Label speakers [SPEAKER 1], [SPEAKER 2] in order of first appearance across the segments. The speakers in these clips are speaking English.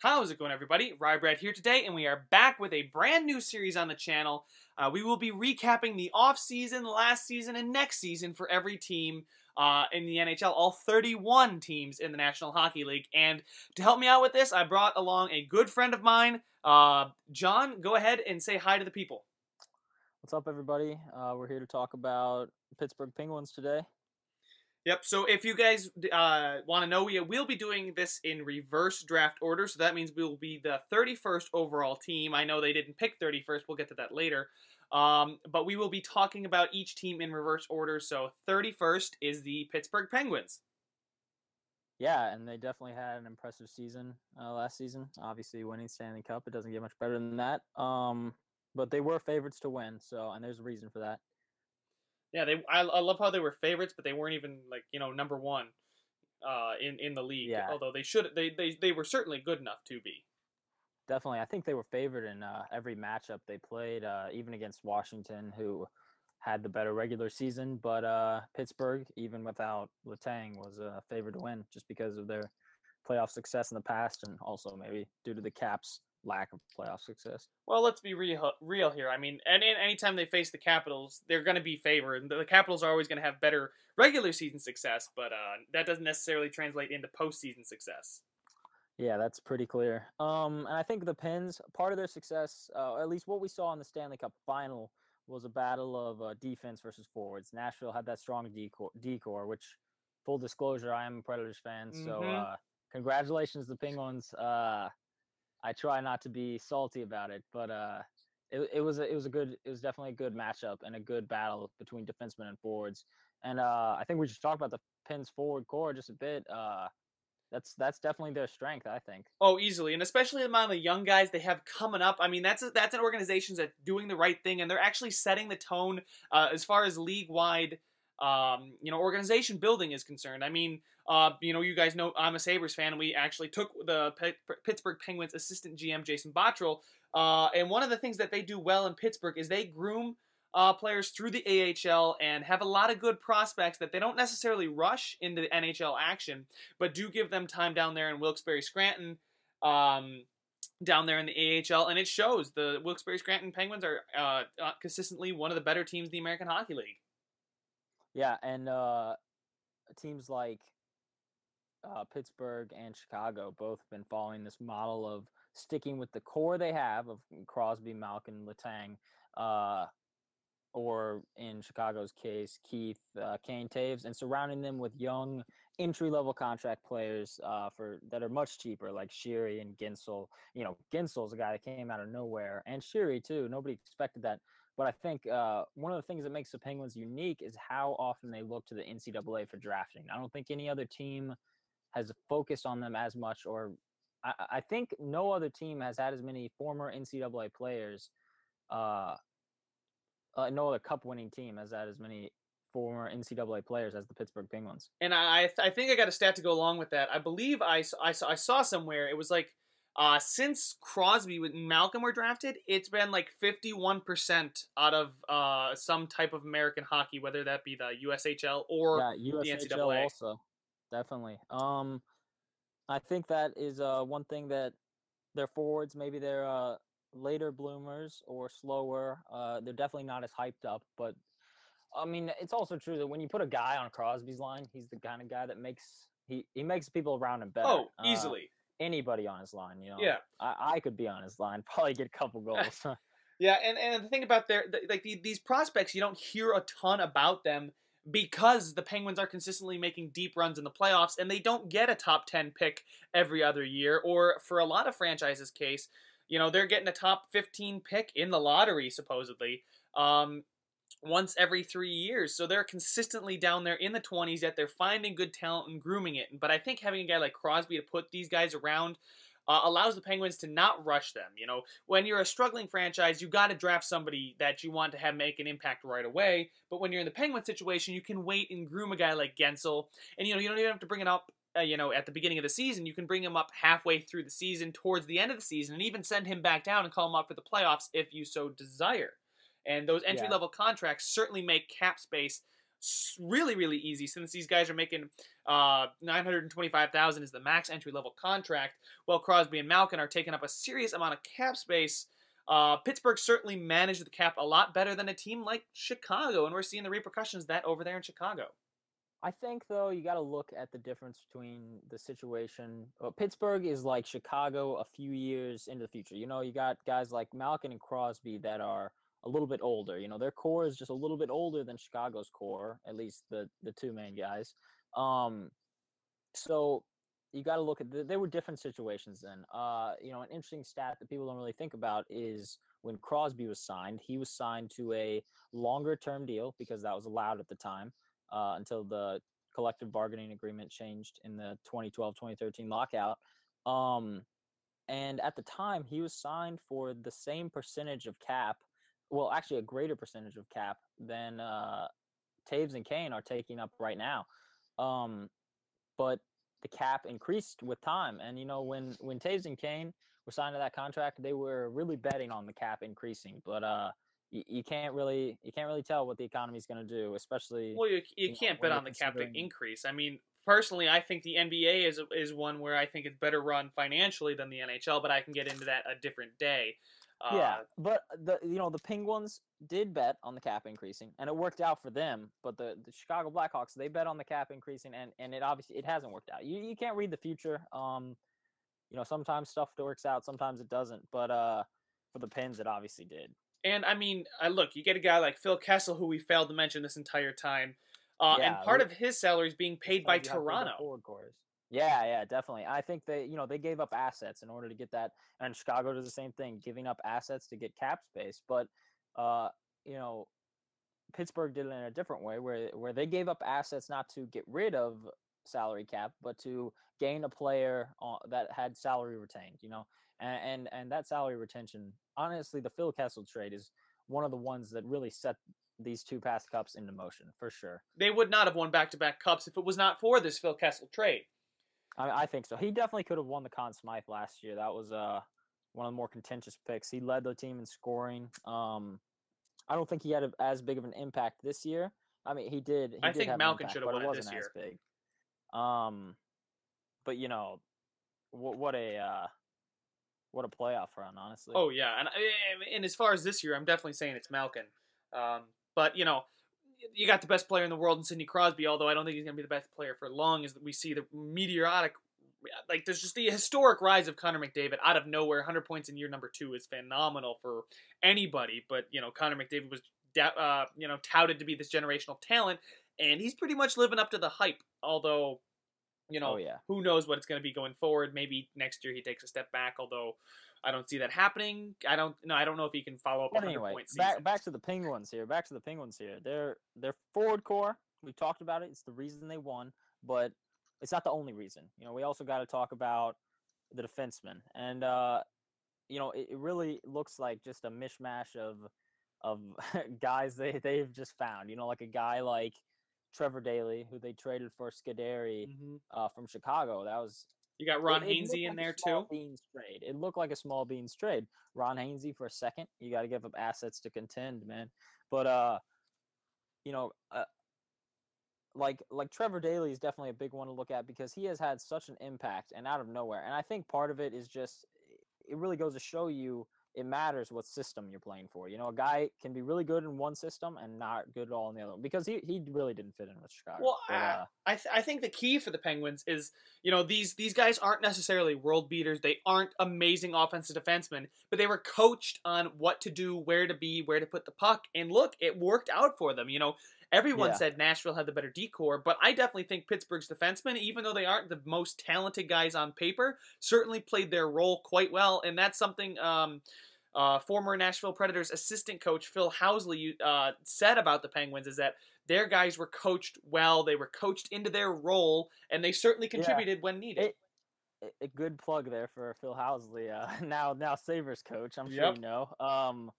[SPEAKER 1] How's it going, everybody? Rybrad here today, and we are back with a brand new series on the channel. Uh, we will be recapping the off season, last season, and next season for every team uh, in the NHL, all 31 teams in the National Hockey League. And to help me out with this, I brought along a good friend of mine. Uh, John, go ahead and say hi to the people.
[SPEAKER 2] What's up, everybody? Uh, we're here to talk about Pittsburgh Penguins today.
[SPEAKER 1] Yep. So if you guys uh, want to know, we will be doing this in reverse draft order. So that means we will be the 31st overall team. I know they didn't pick 31st. We'll get to that later. Um, but we will be talking about each team in reverse order. So 31st is the Pittsburgh Penguins.
[SPEAKER 2] Yeah, and they definitely had an impressive season uh, last season. Obviously, winning Stanley Cup, it doesn't get much better than that. Um, but they were favorites to win, so and there's a reason for that.
[SPEAKER 1] Yeah, they. I, I love how they were favorites, but they weren't even like you know number one uh, in in the league.
[SPEAKER 2] Yeah.
[SPEAKER 1] Although they should, they, they they were certainly good enough to be.
[SPEAKER 2] Definitely, I think they were favored in uh, every matchup they played, uh, even against Washington, who had the better regular season. But uh, Pittsburgh, even without Letang, was uh, favored to win just because of their playoff success in the past, and also maybe due to the Caps' lack of playoff success.
[SPEAKER 1] Well, let's be real real here. I mean, any anytime they face the Capitals, they're going to be favored. The Capitals are always going to have better regular season success, but uh, that doesn't necessarily translate into postseason success.
[SPEAKER 2] Yeah, that's pretty clear. Um, and I think the Pens, part of their success, uh, at least what we saw in the Stanley Cup final, was a battle of uh, defense versus forwards. Nashville had that strong decor, decor, which, full disclosure, I am a Predators fan. Mm-hmm. So, uh, congratulations, the Penguins. I try not to be salty about it, but uh, it, it was a, it was a good it was definitely a good matchup and a good battle between defensemen and forwards. And uh, I think we should talk about the Pens forward core just a bit. Uh, that's that's definitely their strength, I think.
[SPEAKER 1] Oh, easily, and especially among the amount of young guys they have coming up. I mean, that's a, that's an organization that's doing the right thing, and they're actually setting the tone uh, as far as league wide, um, you know, organization building is concerned. I mean, uh, you know, you guys know I'm a Sabres fan, we actually took the P- Pittsburgh Penguins assistant GM Jason Botterill, uh, and one of the things that they do well in Pittsburgh is they groom uh, players through the AHL and have a lot of good prospects that they don't necessarily rush into the NHL action, but do give them time down there in Wilkes-Barre Scranton, um, down there in the AHL, and it shows. The Wilkes-Barre Scranton Penguins are uh, uh, consistently one of the better teams in the American Hockey League.
[SPEAKER 2] Yeah, and uh, teams like uh, Pittsburgh and Chicago both have been following this model of sticking with the core they have of Crosby, Malkin, Letang, uh, or in Chicago's case, Keith, uh, Kane, Toews, and surrounding them with young entry level contract players uh, for that are much cheaper, like Sheary and Guentzel. You know, Guentzel's a guy that came out of nowhere, and Sheary too. Nobody expected that. But I think uh, one of the things that makes the Penguins unique is how often they look to the NCAA for drafting. I don't think any other team has focused on them as much, or I, I think no other team has had as many former NCAA players uh, uh, no other cup winning team has had as many former NCAA players as the Pittsburgh Penguins.
[SPEAKER 1] And I, I think I got a stat to go along with that. I believe I, I, I saw somewhere it was like uh, since Crosby and Malkin were drafted, it's been like 51% out of uh, some type of American hockey, whether that be the USHL or
[SPEAKER 2] yeah, USHL the NCAA. Also, definitely. Um, I think that is uh, one thing that their forwards, maybe they're uh, later bloomers or slower. Uh, they're definitely not as hyped up, but I mean, it's also true that when you put a guy on Crosby's line, he's the kind of guy that makes he he makes people around him better.
[SPEAKER 1] Oh, easily.
[SPEAKER 2] Anybody on his line, you know.
[SPEAKER 1] Yeah.
[SPEAKER 2] I, I could be on his line, probably get a couple goals.
[SPEAKER 1] yeah, and and the thing about their like these prospects, you don't hear a ton about them because the Penguins are consistently making deep runs in the playoffs and they don't get a top 10 pick every other year or for a lot of franchises case you know, they're getting a top 15 pick in the lottery, supposedly, um, once every three years. So they're consistently down there in the 20s, yet they're finding good talent and grooming it. But I think having a guy like Crosby to put these guys around uh, allows the Penguins to not rush them. You know, when you're a struggling franchise, you got to draft somebody that you want to have make an impact right away. But when you're in the Penguin situation, you can wait and groom a guy like Guentzel. and you know you don't even have to bring it up uh, you know, at the beginning of the season, you can bring him up halfway through the season, towards the end of the season, and even send him back down and call him up for the playoffs if you so desire. And those entry level yeah. contracts certainly make cap space really really easy since these guys are making uh 925,000 is the max entry level contract while Crosby and Malkin are taking up a serious amount of cap space uh, Pittsburgh certainly managed the cap a lot better than a team like Chicago, and we're seeing the repercussions that over there in Chicago.
[SPEAKER 2] I think though you got to look at the difference between the situation. Well, Pittsburgh is like Chicago a few years into the future. You know, you got guys like Malkin and Crosby that are a little bit older. You know, their core is just a little bit older than Chicago's core, at least the the two main guys. Um, so you got to look at the, there were different situations then. Uh, you know, an interesting stat that people don't really think about is when Crosby was signed, he was signed to a longer term deal because that was allowed at the time uh, until the collective bargaining agreement changed in the 2012-2013 lockout. Um, and at the time, he was signed for the same percentage of cap, well, actually a greater percentage of cap than uh, Toews and Kane are taking up right now. Um, but the cap increased with time, and you know when when Toews and Kane were signed to that contract, they were really betting on the cap increasing. But uh, you, you can't really you can't really tell what the economy is going to do, especially.
[SPEAKER 1] Well, you, you, you can't know, bet on the cap to increase. I mean, personally, I think the NBA is is one where I think it's better run financially than the NHL, but I can get into that a different day.
[SPEAKER 2] Uh, yeah, but the you know the Penguins did bet on the cap increasing, and it worked out for them. But the, the Chicago Blackhawks they bet on the cap increasing, and and it obviously it hasn't worked out. You you can't read the future. Um, you know sometimes stuff works out, sometimes it doesn't. But uh, for the Pens, it obviously did.
[SPEAKER 1] And I mean, I look, you get a guy like Phil Kessel, who we failed to mention this entire time, uh, yeah, and part of his salary is being paid by Toronto.
[SPEAKER 2] Yeah, yeah, definitely. I think they, you know, they gave up assets in order to get that, and Chicago does the same thing, giving up assets to get cap space. But, uh, you know, Pittsburgh did it in a different way, where where they gave up assets not to get rid of salary cap, but to gain a player that had salary retained. You know, and, and and that salary retention, honestly, the Phil Kessel trade is one of the ones that really set these two past cups into motion for sure.
[SPEAKER 1] They would not have won back to back cups if it was not for this Phil Kessel trade.
[SPEAKER 2] I, I think so. He definitely could have won the Conn Smythe last year. That was uh one of the more contentious picks. He led the team in scoring. Um, I don't think he had a, as big of an impact this year. I mean, he did. He
[SPEAKER 1] I
[SPEAKER 2] did
[SPEAKER 1] think Malkin should have won it, this year. big.
[SPEAKER 2] Um, but you know, what what a uh, what a playoff run, honestly.
[SPEAKER 1] Oh yeah, and and as far as this year, I'm definitely saying it's Malkin. Um, but you know, you got the best player in the world in Sidney Crosby, although I don't think he's going to be the best player for long, as we see the meteoric, like there's just the historic rise of Connor McDavid out of nowhere. 100 points in year number two is phenomenal for anybody, but you know Connor McDavid was uh, you know touted to be this generational talent, and he's pretty much living up to the hype. Although, you know,
[SPEAKER 2] oh, yeah.
[SPEAKER 1] who knows what it's going to be going forward? Maybe next year he takes a step back, although I don't see that happening. I don't no, I don't know if he can follow up. But anyway,
[SPEAKER 2] back back to the Penguins here. Back to the Penguins here. Their their forward core. We talked about it. It's the reason they won, but it's not the only reason. You know, we also got to talk about the defensemen, and uh, you know, it, it really looks like just a mishmash of of guys they they've just found. You know, like a guy like Trevor Daley, who they traded for Scuderi mm-hmm. uh, from Chicago. That was
[SPEAKER 1] you got Ron it, Hainsey in like there too.
[SPEAKER 2] Beans trade. It looked like a small beans trade. Ron Hainsey for a second. You got to give up assets to contend, man. But uh, you know, uh, like like Trevor Daley is definitely a big one to look at because he has had such an impact and out of nowhere. And I think part of it is just it really goes to show you it matters what system you're playing for. You know, a guy can be really good in one system and not good at all in the other one because he, he really didn't fit in with Chicago.
[SPEAKER 1] Well, but, uh, I th- I think the key for the Penguins is you know these these guys aren't necessarily world beaters. They aren't amazing offensive defensemen, but they were coached on what to do, where to be, where to put the puck, and look, it worked out for them. You know, Everyone yeah. said Nashville had the better decor, but I definitely think Pittsburgh's defensemen, even though they aren't the most talented guys on paper, certainly played their role quite well, and that's something um, uh, former Nashville Predators assistant coach Phil Housley uh, said about the Penguins is that their guys were coached well, they were coached into their role, and they certainly contributed
[SPEAKER 2] yeah.
[SPEAKER 1] when needed.
[SPEAKER 2] It, a good plug there for Phil Housley, uh, now now Sabres coach. I'm sure yep. you know. Um,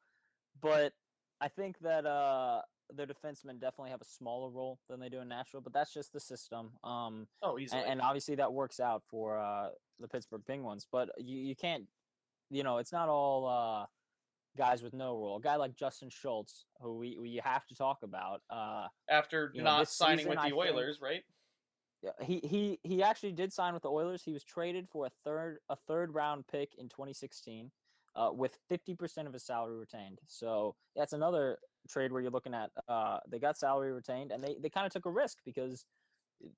[SPEAKER 2] but I think that uh, their defensemen definitely have a smaller role than they do in Nashville, but that's just the system. Um,
[SPEAKER 1] oh, easily.
[SPEAKER 2] And, and obviously that works out for uh, the Pittsburgh Penguins, but you, you can't, you know, it's not all uh, guys with no role. A guy like Justin Schultz, who we, we have to talk about. Uh,
[SPEAKER 1] After
[SPEAKER 2] you know,
[SPEAKER 1] not signing
[SPEAKER 2] season,
[SPEAKER 1] with
[SPEAKER 2] I
[SPEAKER 1] the
[SPEAKER 2] think-
[SPEAKER 1] Oilers, right?
[SPEAKER 2] yeah, he he he actually did sign with the Oilers. He was traded for a third a third round pick in 2016, uh, with 50% of his salary retained. So that's another trade where you're looking at uh, they got salary retained and they they kind of took a risk because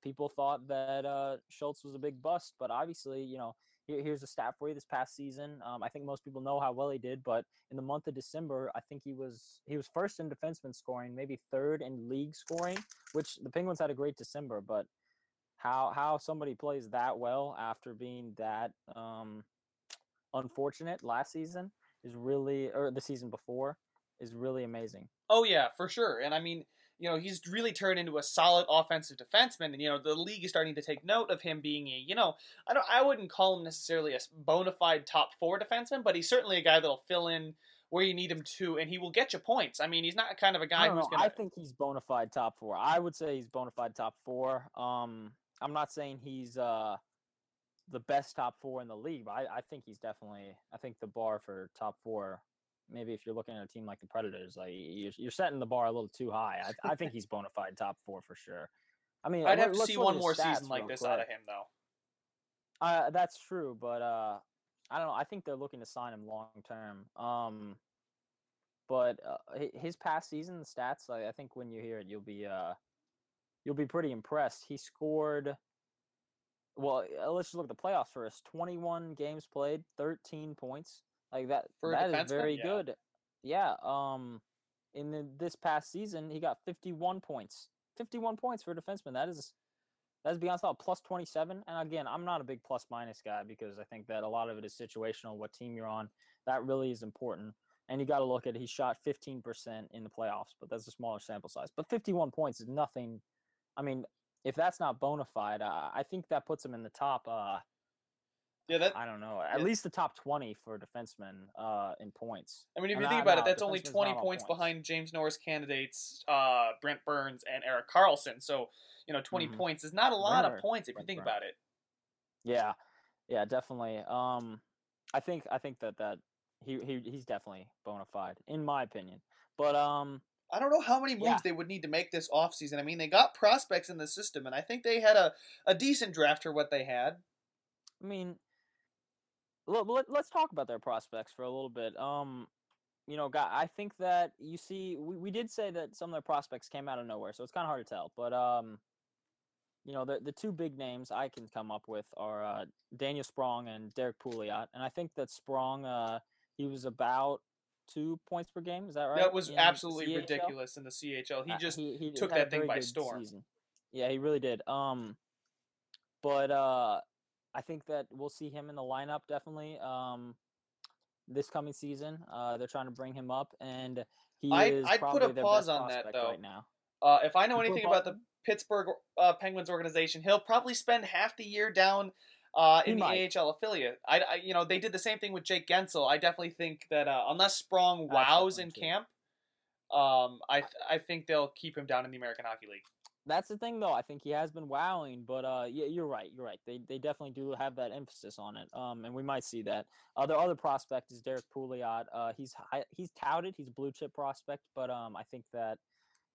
[SPEAKER 2] people thought that uh, Schultz was a big bust, but obviously you know. Here, here's a stat for you this past season. Um, I think most people know how well he did, but in the month of December, I think he was he was first in defenseman scoring, maybe third in league scoring, which the Penguins had a great December, but how how somebody plays that well after being that um unfortunate last season is really or the season before is really amazing.
[SPEAKER 1] Oh yeah, for sure. And I mean, you know, he's really turned into a solid offensive defenseman, and you know, the league is starting to take note of him being a, you know, I don't, I wouldn't call him necessarily a bona fide top four defenseman, but he's certainly a guy that'll fill in where you need him to, and he will get you points. I mean, he's not kind of a guy who's
[SPEAKER 2] know.
[SPEAKER 1] gonna.
[SPEAKER 2] I think he's bona fide top four. I would say he's bona fide top four. Um, I'm not saying he's uh the best top four in the league, but I, I think he's definitely. I think the bar for top four. Maybe if you're looking at a team like the Predators, like you're, you're setting the bar a little too high. I, I think he's bona fide top four for sure. I mean,
[SPEAKER 1] I'd have to see one more season like this
[SPEAKER 2] quick.
[SPEAKER 1] out of him, though.
[SPEAKER 2] Uh, that's true, but uh, I don't know. I think they're looking to sign him long term. Um, but uh, his past season stats, I, I think when you hear it, you'll be uh, you'll be pretty impressed. He scored. Well, uh, let's just look at the playoffs first. Twenty-one games played, thirteen points. Like that.
[SPEAKER 1] For
[SPEAKER 2] that is very
[SPEAKER 1] Yeah.
[SPEAKER 2] good. Yeah. Um, in the, this past season, he got fifty-one points. Fifty-one points for a defenseman. That is that's beyond solid. Plus 27. And again, I'm not a big plus minus guy because I think that a lot of it is situational, what team you're on. That really is important. And you got to look at he shot 15% in the playoffs, but that's a smaller sample size. But 51 points is nothing. I mean, if that's not bona fide, uh, I think that puts him in the top. Uh,
[SPEAKER 1] Yeah, that.
[SPEAKER 2] I don't know, at
[SPEAKER 1] Yeah.
[SPEAKER 2] least the top 20 for defensemen uh, in points.
[SPEAKER 1] I mean, if
[SPEAKER 2] And
[SPEAKER 1] you
[SPEAKER 2] I-
[SPEAKER 1] think about it, that's only 20 points
[SPEAKER 2] points.
[SPEAKER 1] behind James Norris candidates uh, Brent Burns and Erik Karlsson. So, you know, 20
[SPEAKER 2] Mhm.
[SPEAKER 1] points is not a lot
[SPEAKER 2] Brenner-
[SPEAKER 1] of points if you think
[SPEAKER 2] Burns.
[SPEAKER 1] about it.
[SPEAKER 2] Yeah, yeah, definitely. Um, I think I think that that he, he he's definitely bona fide in my opinion. But um,
[SPEAKER 1] I don't know how many moves
[SPEAKER 2] Yeah.
[SPEAKER 1] they would need to make this offseason. I mean, they got prospects in the system, and I think they had a, a decent draft for what they had.
[SPEAKER 2] I mean, let, let's talk about their prospects for a little bit. Um, you know, guy, I think that you see, we, we did say that some of their prospects came out of nowhere, so it's kind of hard to tell. But um, you know, the the two big names I can come up with are uh, Daniel Sprong and Derrick Pouliot, and I think that Sprong, uh, he was about two points per game. Is that right?
[SPEAKER 1] that was
[SPEAKER 2] in
[SPEAKER 1] absolutely ridiculous in the CHL. He
[SPEAKER 2] Uh,
[SPEAKER 1] just
[SPEAKER 2] he
[SPEAKER 1] took that thing by storm.
[SPEAKER 2] season. Yeah, he really did. Um, but uh, I think that we'll see him in the lineup definitely. Um, this coming season, uh, they're trying to bring him up, and he
[SPEAKER 1] I'd-
[SPEAKER 2] is
[SPEAKER 1] I'd put a
[SPEAKER 2] probably their
[SPEAKER 1] pause on that, though.
[SPEAKER 2] right now.
[SPEAKER 1] Uh, if I know
[SPEAKER 2] You
[SPEAKER 1] anything about the Pittsburgh uh, Penguins organization, he'll probably spend half the year down uh, in the. AHL affiliate. I, I, you know, they did the same thing with Jake Guentzel. I definitely think that uh, unless Sprong wows in camp, um, I, th- I think they'll keep him down in the American Hockey League.
[SPEAKER 2] That's the thing, though. I think he has been wowing, but uh, yeah, you're right. You're right. They they definitely do have that emphasis on it. Um, and we might see that. Uh, their other prospect is Derrick Pouliot. Uh, he's high, he's touted. He's a blue chip prospect, but um, I think that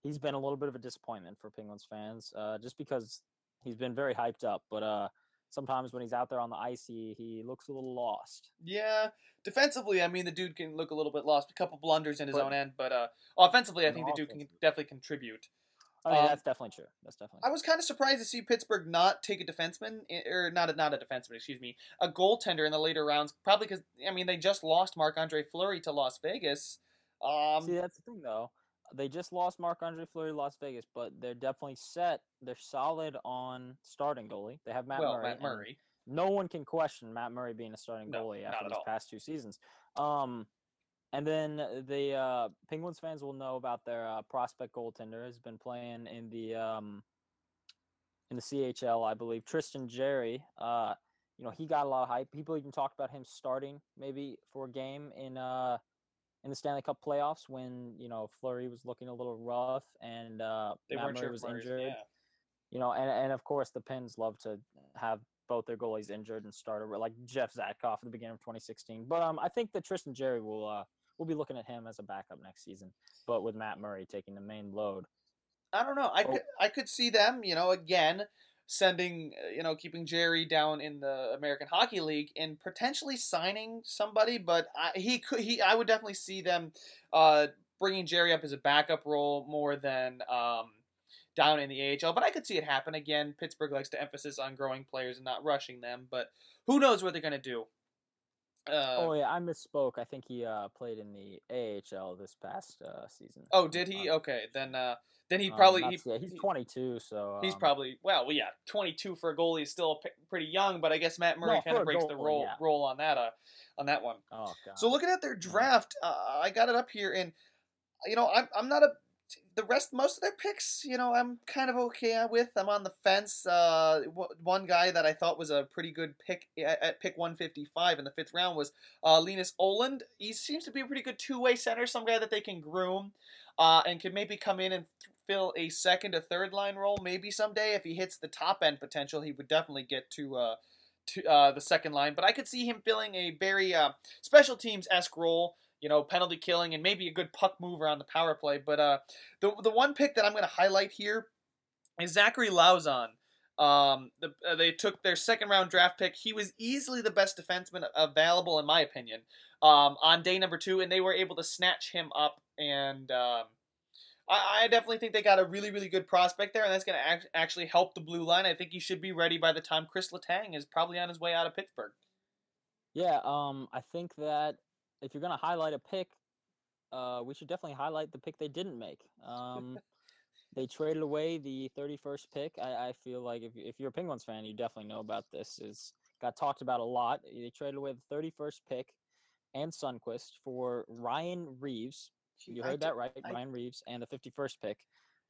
[SPEAKER 2] he's been a little bit of a disappointment for Penguins fans. Uh, just because he's been very hyped up, but uh, sometimes when he's out there on the ice, he he looks a little lost.
[SPEAKER 1] Yeah, defensively, I mean, the dude can look a little bit lost. A couple blunders in his
[SPEAKER 2] But-
[SPEAKER 1] own end, but uh, offensively, I think the dude can definitely contribute.
[SPEAKER 2] I mean,
[SPEAKER 1] Um,
[SPEAKER 2] that's definitely true. That's definitely.
[SPEAKER 1] I was kind of surprised to see Pittsburgh not take a defenseman, or not a, not a defenseman, excuse me, a goaltender in the later rounds. Probably because I mean they just lost Marc Andre Fleury to Las Vegas. Um,
[SPEAKER 2] See, that's the thing, though. They just lost Marc Andre Fleury to Las Vegas, but they're definitely set. They're solid on starting goalie. They have Matt
[SPEAKER 1] well,
[SPEAKER 2] Murray.
[SPEAKER 1] Matt Murray.
[SPEAKER 2] No one can question Matt Murray being a starting
[SPEAKER 1] No,
[SPEAKER 2] goalie after these
[SPEAKER 1] all.
[SPEAKER 2] past two seasons. Um, and then the uh, Penguins fans will know about their uh, prospect goaltender has been playing in the um, in the CHL, I believe. Tristan Jarry. Uh, you know, he got a lot of hype. People even talked about him starting maybe for a game in uh, in the Stanley Cup playoffs when you know Fleury was looking a little rough and uh,
[SPEAKER 1] They
[SPEAKER 2] Matt Murray was injured.
[SPEAKER 1] Yeah.
[SPEAKER 2] You know, and, and of course the Pens love to have both their goalies injured and start over like Jeff Zatkoff at the beginning of 2016. But um, I think that Tristan Jarry will uh, we'll be looking at him as a backup next season. But with Matt Murray taking the main load,
[SPEAKER 1] I don't know. I
[SPEAKER 2] Oh.
[SPEAKER 1] could I could see them, you know, again sending, uh, you know, keeping Jarry down in the American Hockey League and potentially signing somebody, but I, he could he I would definitely see them uh bringing Jarry up as a backup role more than um down in the AHL, but I could see it happen again. Pittsburgh likes to emphasis on growing players and not rushing them, but who knows what they're going to do. Uh,
[SPEAKER 2] oh yeah, I misspoke. I think he uh, played in the AHL this past uh, season.
[SPEAKER 1] oh, did he?
[SPEAKER 2] Um,
[SPEAKER 1] Okay, then uh then he
[SPEAKER 2] um,
[SPEAKER 1] probably
[SPEAKER 2] not
[SPEAKER 1] he,
[SPEAKER 2] yeah, he's 22, so
[SPEAKER 1] He's
[SPEAKER 2] um,
[SPEAKER 1] probably well, yeah, 22 for a goalie is still p- pretty young, but I guess Matt Murray
[SPEAKER 2] No,
[SPEAKER 1] kind of breaks the role
[SPEAKER 2] yeah.
[SPEAKER 1] role on that uh on that one.
[SPEAKER 2] Oh god.
[SPEAKER 1] So looking at their draft, uh, I got it up here, and you know, I'm I'm not a the rest most of their picks, you know, I'm kind of okay with. I'm on the fence. Uh, w- one guy that I thought was a pretty good pick at, at pick 155 in the fifth round was uh, Linus Olund. He seems to be a pretty good two way center, some guy that they can groom, uh, and could maybe come in and fill a second or third line role maybe someday if he hits the top end potential. He would definitely get to. Uh, to uh, the second line, but I could see him filling a very uh, special teams esque role. You know, penalty killing and maybe a good puck mover on the power play. But uh, the the one pick that I'm going to highlight here is Zachary Lauzon. Um, the, uh, they took their second round draft pick. He was easily the best defenseman available, in my opinion, um, on day number two, and they were able to snatch him up. And um, I, I definitely think they got a really, really good prospect there, and that's going to act- actually help the blue line. I think he should be ready by the time Chris Letang is probably on his way out of Pittsburgh.
[SPEAKER 2] Yeah, um, I think that if you're gonna highlight a pick, uh, we should definitely highlight the pick they didn't make. Um, they traded away the 31st pick. I, I feel like if if you're a Penguins fan, you definitely know about this. Is got talked about a lot. They traded away the 31st pick and Sundqvist for Ryan Reaves. You heard that right, Ryan Reaves, and the 51st pick.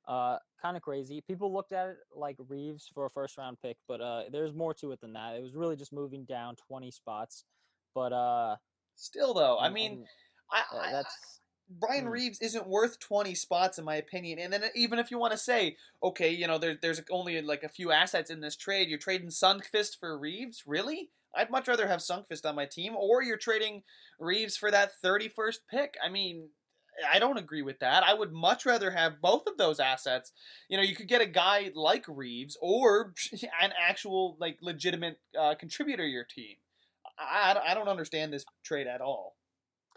[SPEAKER 2] Uh, kind of crazy. People looked at it like Reaves for a first round pick, but uh, there's more to it than that. It was really just moving down 20 spots. But uh,
[SPEAKER 1] Still, though, I mean, I,
[SPEAKER 2] uh,
[SPEAKER 1] I,
[SPEAKER 2] that's
[SPEAKER 1] Brian
[SPEAKER 2] Hmm.
[SPEAKER 1] Reaves isn't worth 20 spots in my opinion. And then even if you want to say, okay, you know, there, there's only like a few assets in this trade, you're trading Sundqvist for Reaves? Really? I'd much rather have Sundqvist on my team. Or you're trading Reaves for that 31st pick. I mean, I don't agree with that. I would much rather have both of those assets. You know, you could get a guy like Reaves or an actual, like, legitimate uh, contributor to your team. I, I don't understand this trade at all.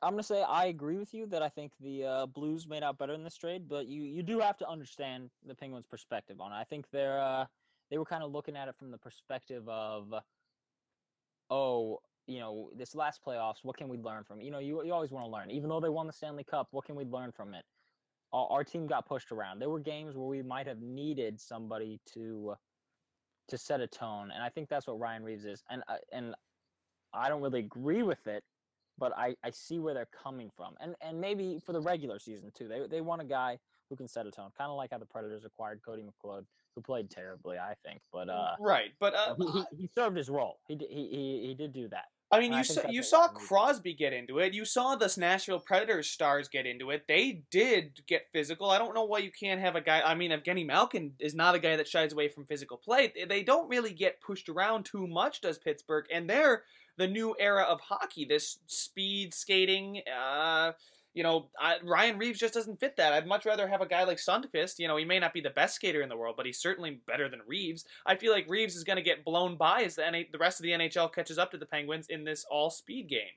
[SPEAKER 2] I'm gonna say I agree with you that I think the uh, Blues made out better in this trade, but you you do have to understand the Penguins' perspective on it. I think they're uh, they were kind of looking at it from the perspective of, oh, you know, this last playoffs, what can we learn from? You know, you you always want to learn, even though they won the Stanley Cup. What can we learn from it? Our, our team got pushed around. There were games where we might have needed somebody to to set a tone, and I think that's what Ryan Reaves is. And I and I don't really agree with it, but I, I see where they're coming from. And and maybe for the regular season too. They they want a guy who can set a tone. Kind of like how the Predators acquired Cody McLeod, who played terribly, I think. But uh
[SPEAKER 1] right, but uh,
[SPEAKER 2] he, he, he served his role. He he, he he did do that.
[SPEAKER 1] I mean,
[SPEAKER 2] And I
[SPEAKER 1] you
[SPEAKER 2] think
[SPEAKER 1] saw you saw
[SPEAKER 2] Ryan Reaves did.
[SPEAKER 1] Crosby get into it. You saw the Nashville Predators stars get into it. They did get physical. I don't know why you can't have a guy. I mean, Evgeny Malkin is not a guy that shies away from physical play. They- They don't really get pushed around too much, does Pittsburgh? And they're the new era of hockey. This speed skating. Uh, you know, I, Ryan Reaves just doesn't fit that. I'd much rather have a guy like Sundqvist. You know, he may not be the best skater in the world, but he's certainly better than Reaves. I feel like Reaves is going to get blown by as the, NH- the rest of the NHL catches up to the Penguins in this all speed game.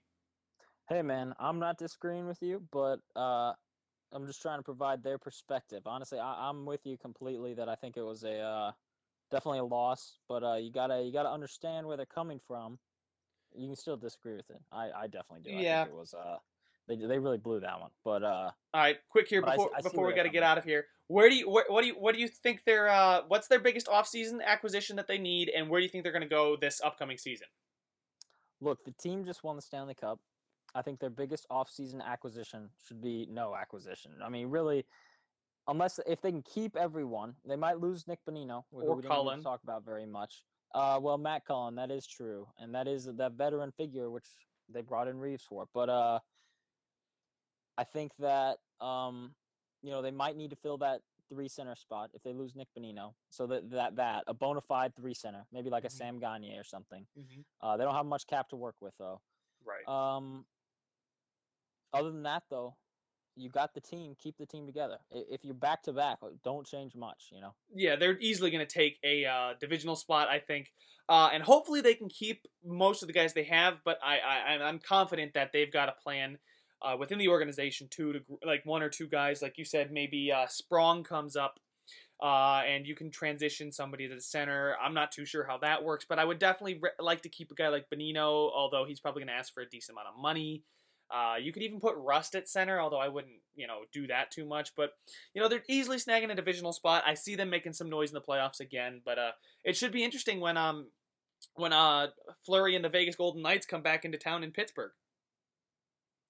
[SPEAKER 2] Hey man, I'm not disagreeing with you, but uh I'm just trying to provide their perspective. Honestly, I, I'm with you completely that I think it was a uh, definitely a loss, but uh, you gotta you gotta understand where they're coming from. You can still disagree with it. I, I definitely do. I
[SPEAKER 1] Yeah.
[SPEAKER 2] think it was uh they they really blew that one. But uh
[SPEAKER 1] All right, quick here
[SPEAKER 2] I
[SPEAKER 1] before
[SPEAKER 2] I see
[SPEAKER 1] before we got to get out of here. Where do you where, what do you what do you think their uh what's their biggest offseason acquisition that they need, and where do you think they're going to go this upcoming season?
[SPEAKER 2] look, the team just won the Stanley Cup. I think their biggest offseason acquisition should be no acquisition. I mean, really, unless if they can keep everyone, they might lose Nick Bonino,
[SPEAKER 1] Or
[SPEAKER 2] we
[SPEAKER 1] Cullen.
[SPEAKER 2] really talk about very much. Uh, well, Matt Cullen, that is true, and that is that veteran figure which they brought in Reaves for. But uh, I think that um, you know they might need to fill that three center spot if they lose Nick Bonino. So that that that a bona fide three center, maybe like a Sam Gagne or something.
[SPEAKER 1] Mm-hmm.
[SPEAKER 2] Uh, they don't have much cap to work with though.
[SPEAKER 1] Right.
[SPEAKER 2] Um, other than that, though, you got the team. Keep the team together. If you're back to back, don't change much. You know.
[SPEAKER 1] Yeah, they're easily going to take a uh, divisional spot, I think, uh, and hopefully they can keep most of the guys they have. But I, I I'm confident that they've got a plan. Uh, within the organization too, to like one or two guys, like you said, maybe uh, Sprong comes up uh, and you can transition somebody to the center. I'm not too sure how that works, but I would definitely re- like to keep a guy like Bonino, although he's probably going to ask for a decent amount of money. Uh, you could even put Rust at center, although I wouldn't, you know, do that too much. But you know, they're easily snagging a divisional spot. I see them making some noise in the playoffs again, but uh, it should be interesting when um when uh Fleury and the Vegas Golden Knights come back into town in Pittsburgh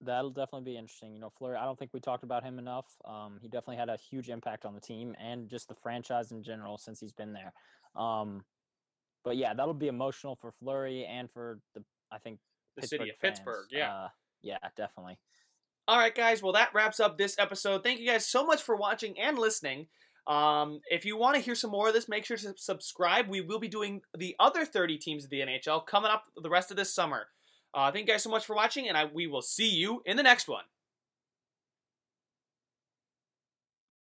[SPEAKER 2] that'll definitely be interesting. You know, Fleury, I don't think we talked about him enough. Um, he definitely had a huge impact on the team and just the franchise in general since he's been there. Um, but yeah, that'll be emotional for Fleury and for the I think
[SPEAKER 1] the Pittsburgh city of fans. Pittsburgh. Yeah, uh,
[SPEAKER 2] yeah, definitely.
[SPEAKER 1] All right, guys. Well, that wraps up this episode. Thank you guys so much for watching and listening. Um, if you want to hear some more of this, make sure to subscribe. We will be doing the other 30 teams of the NHL coming up the rest of this summer. Uh, thank you guys so much for watching, and I, we will see you in the next one.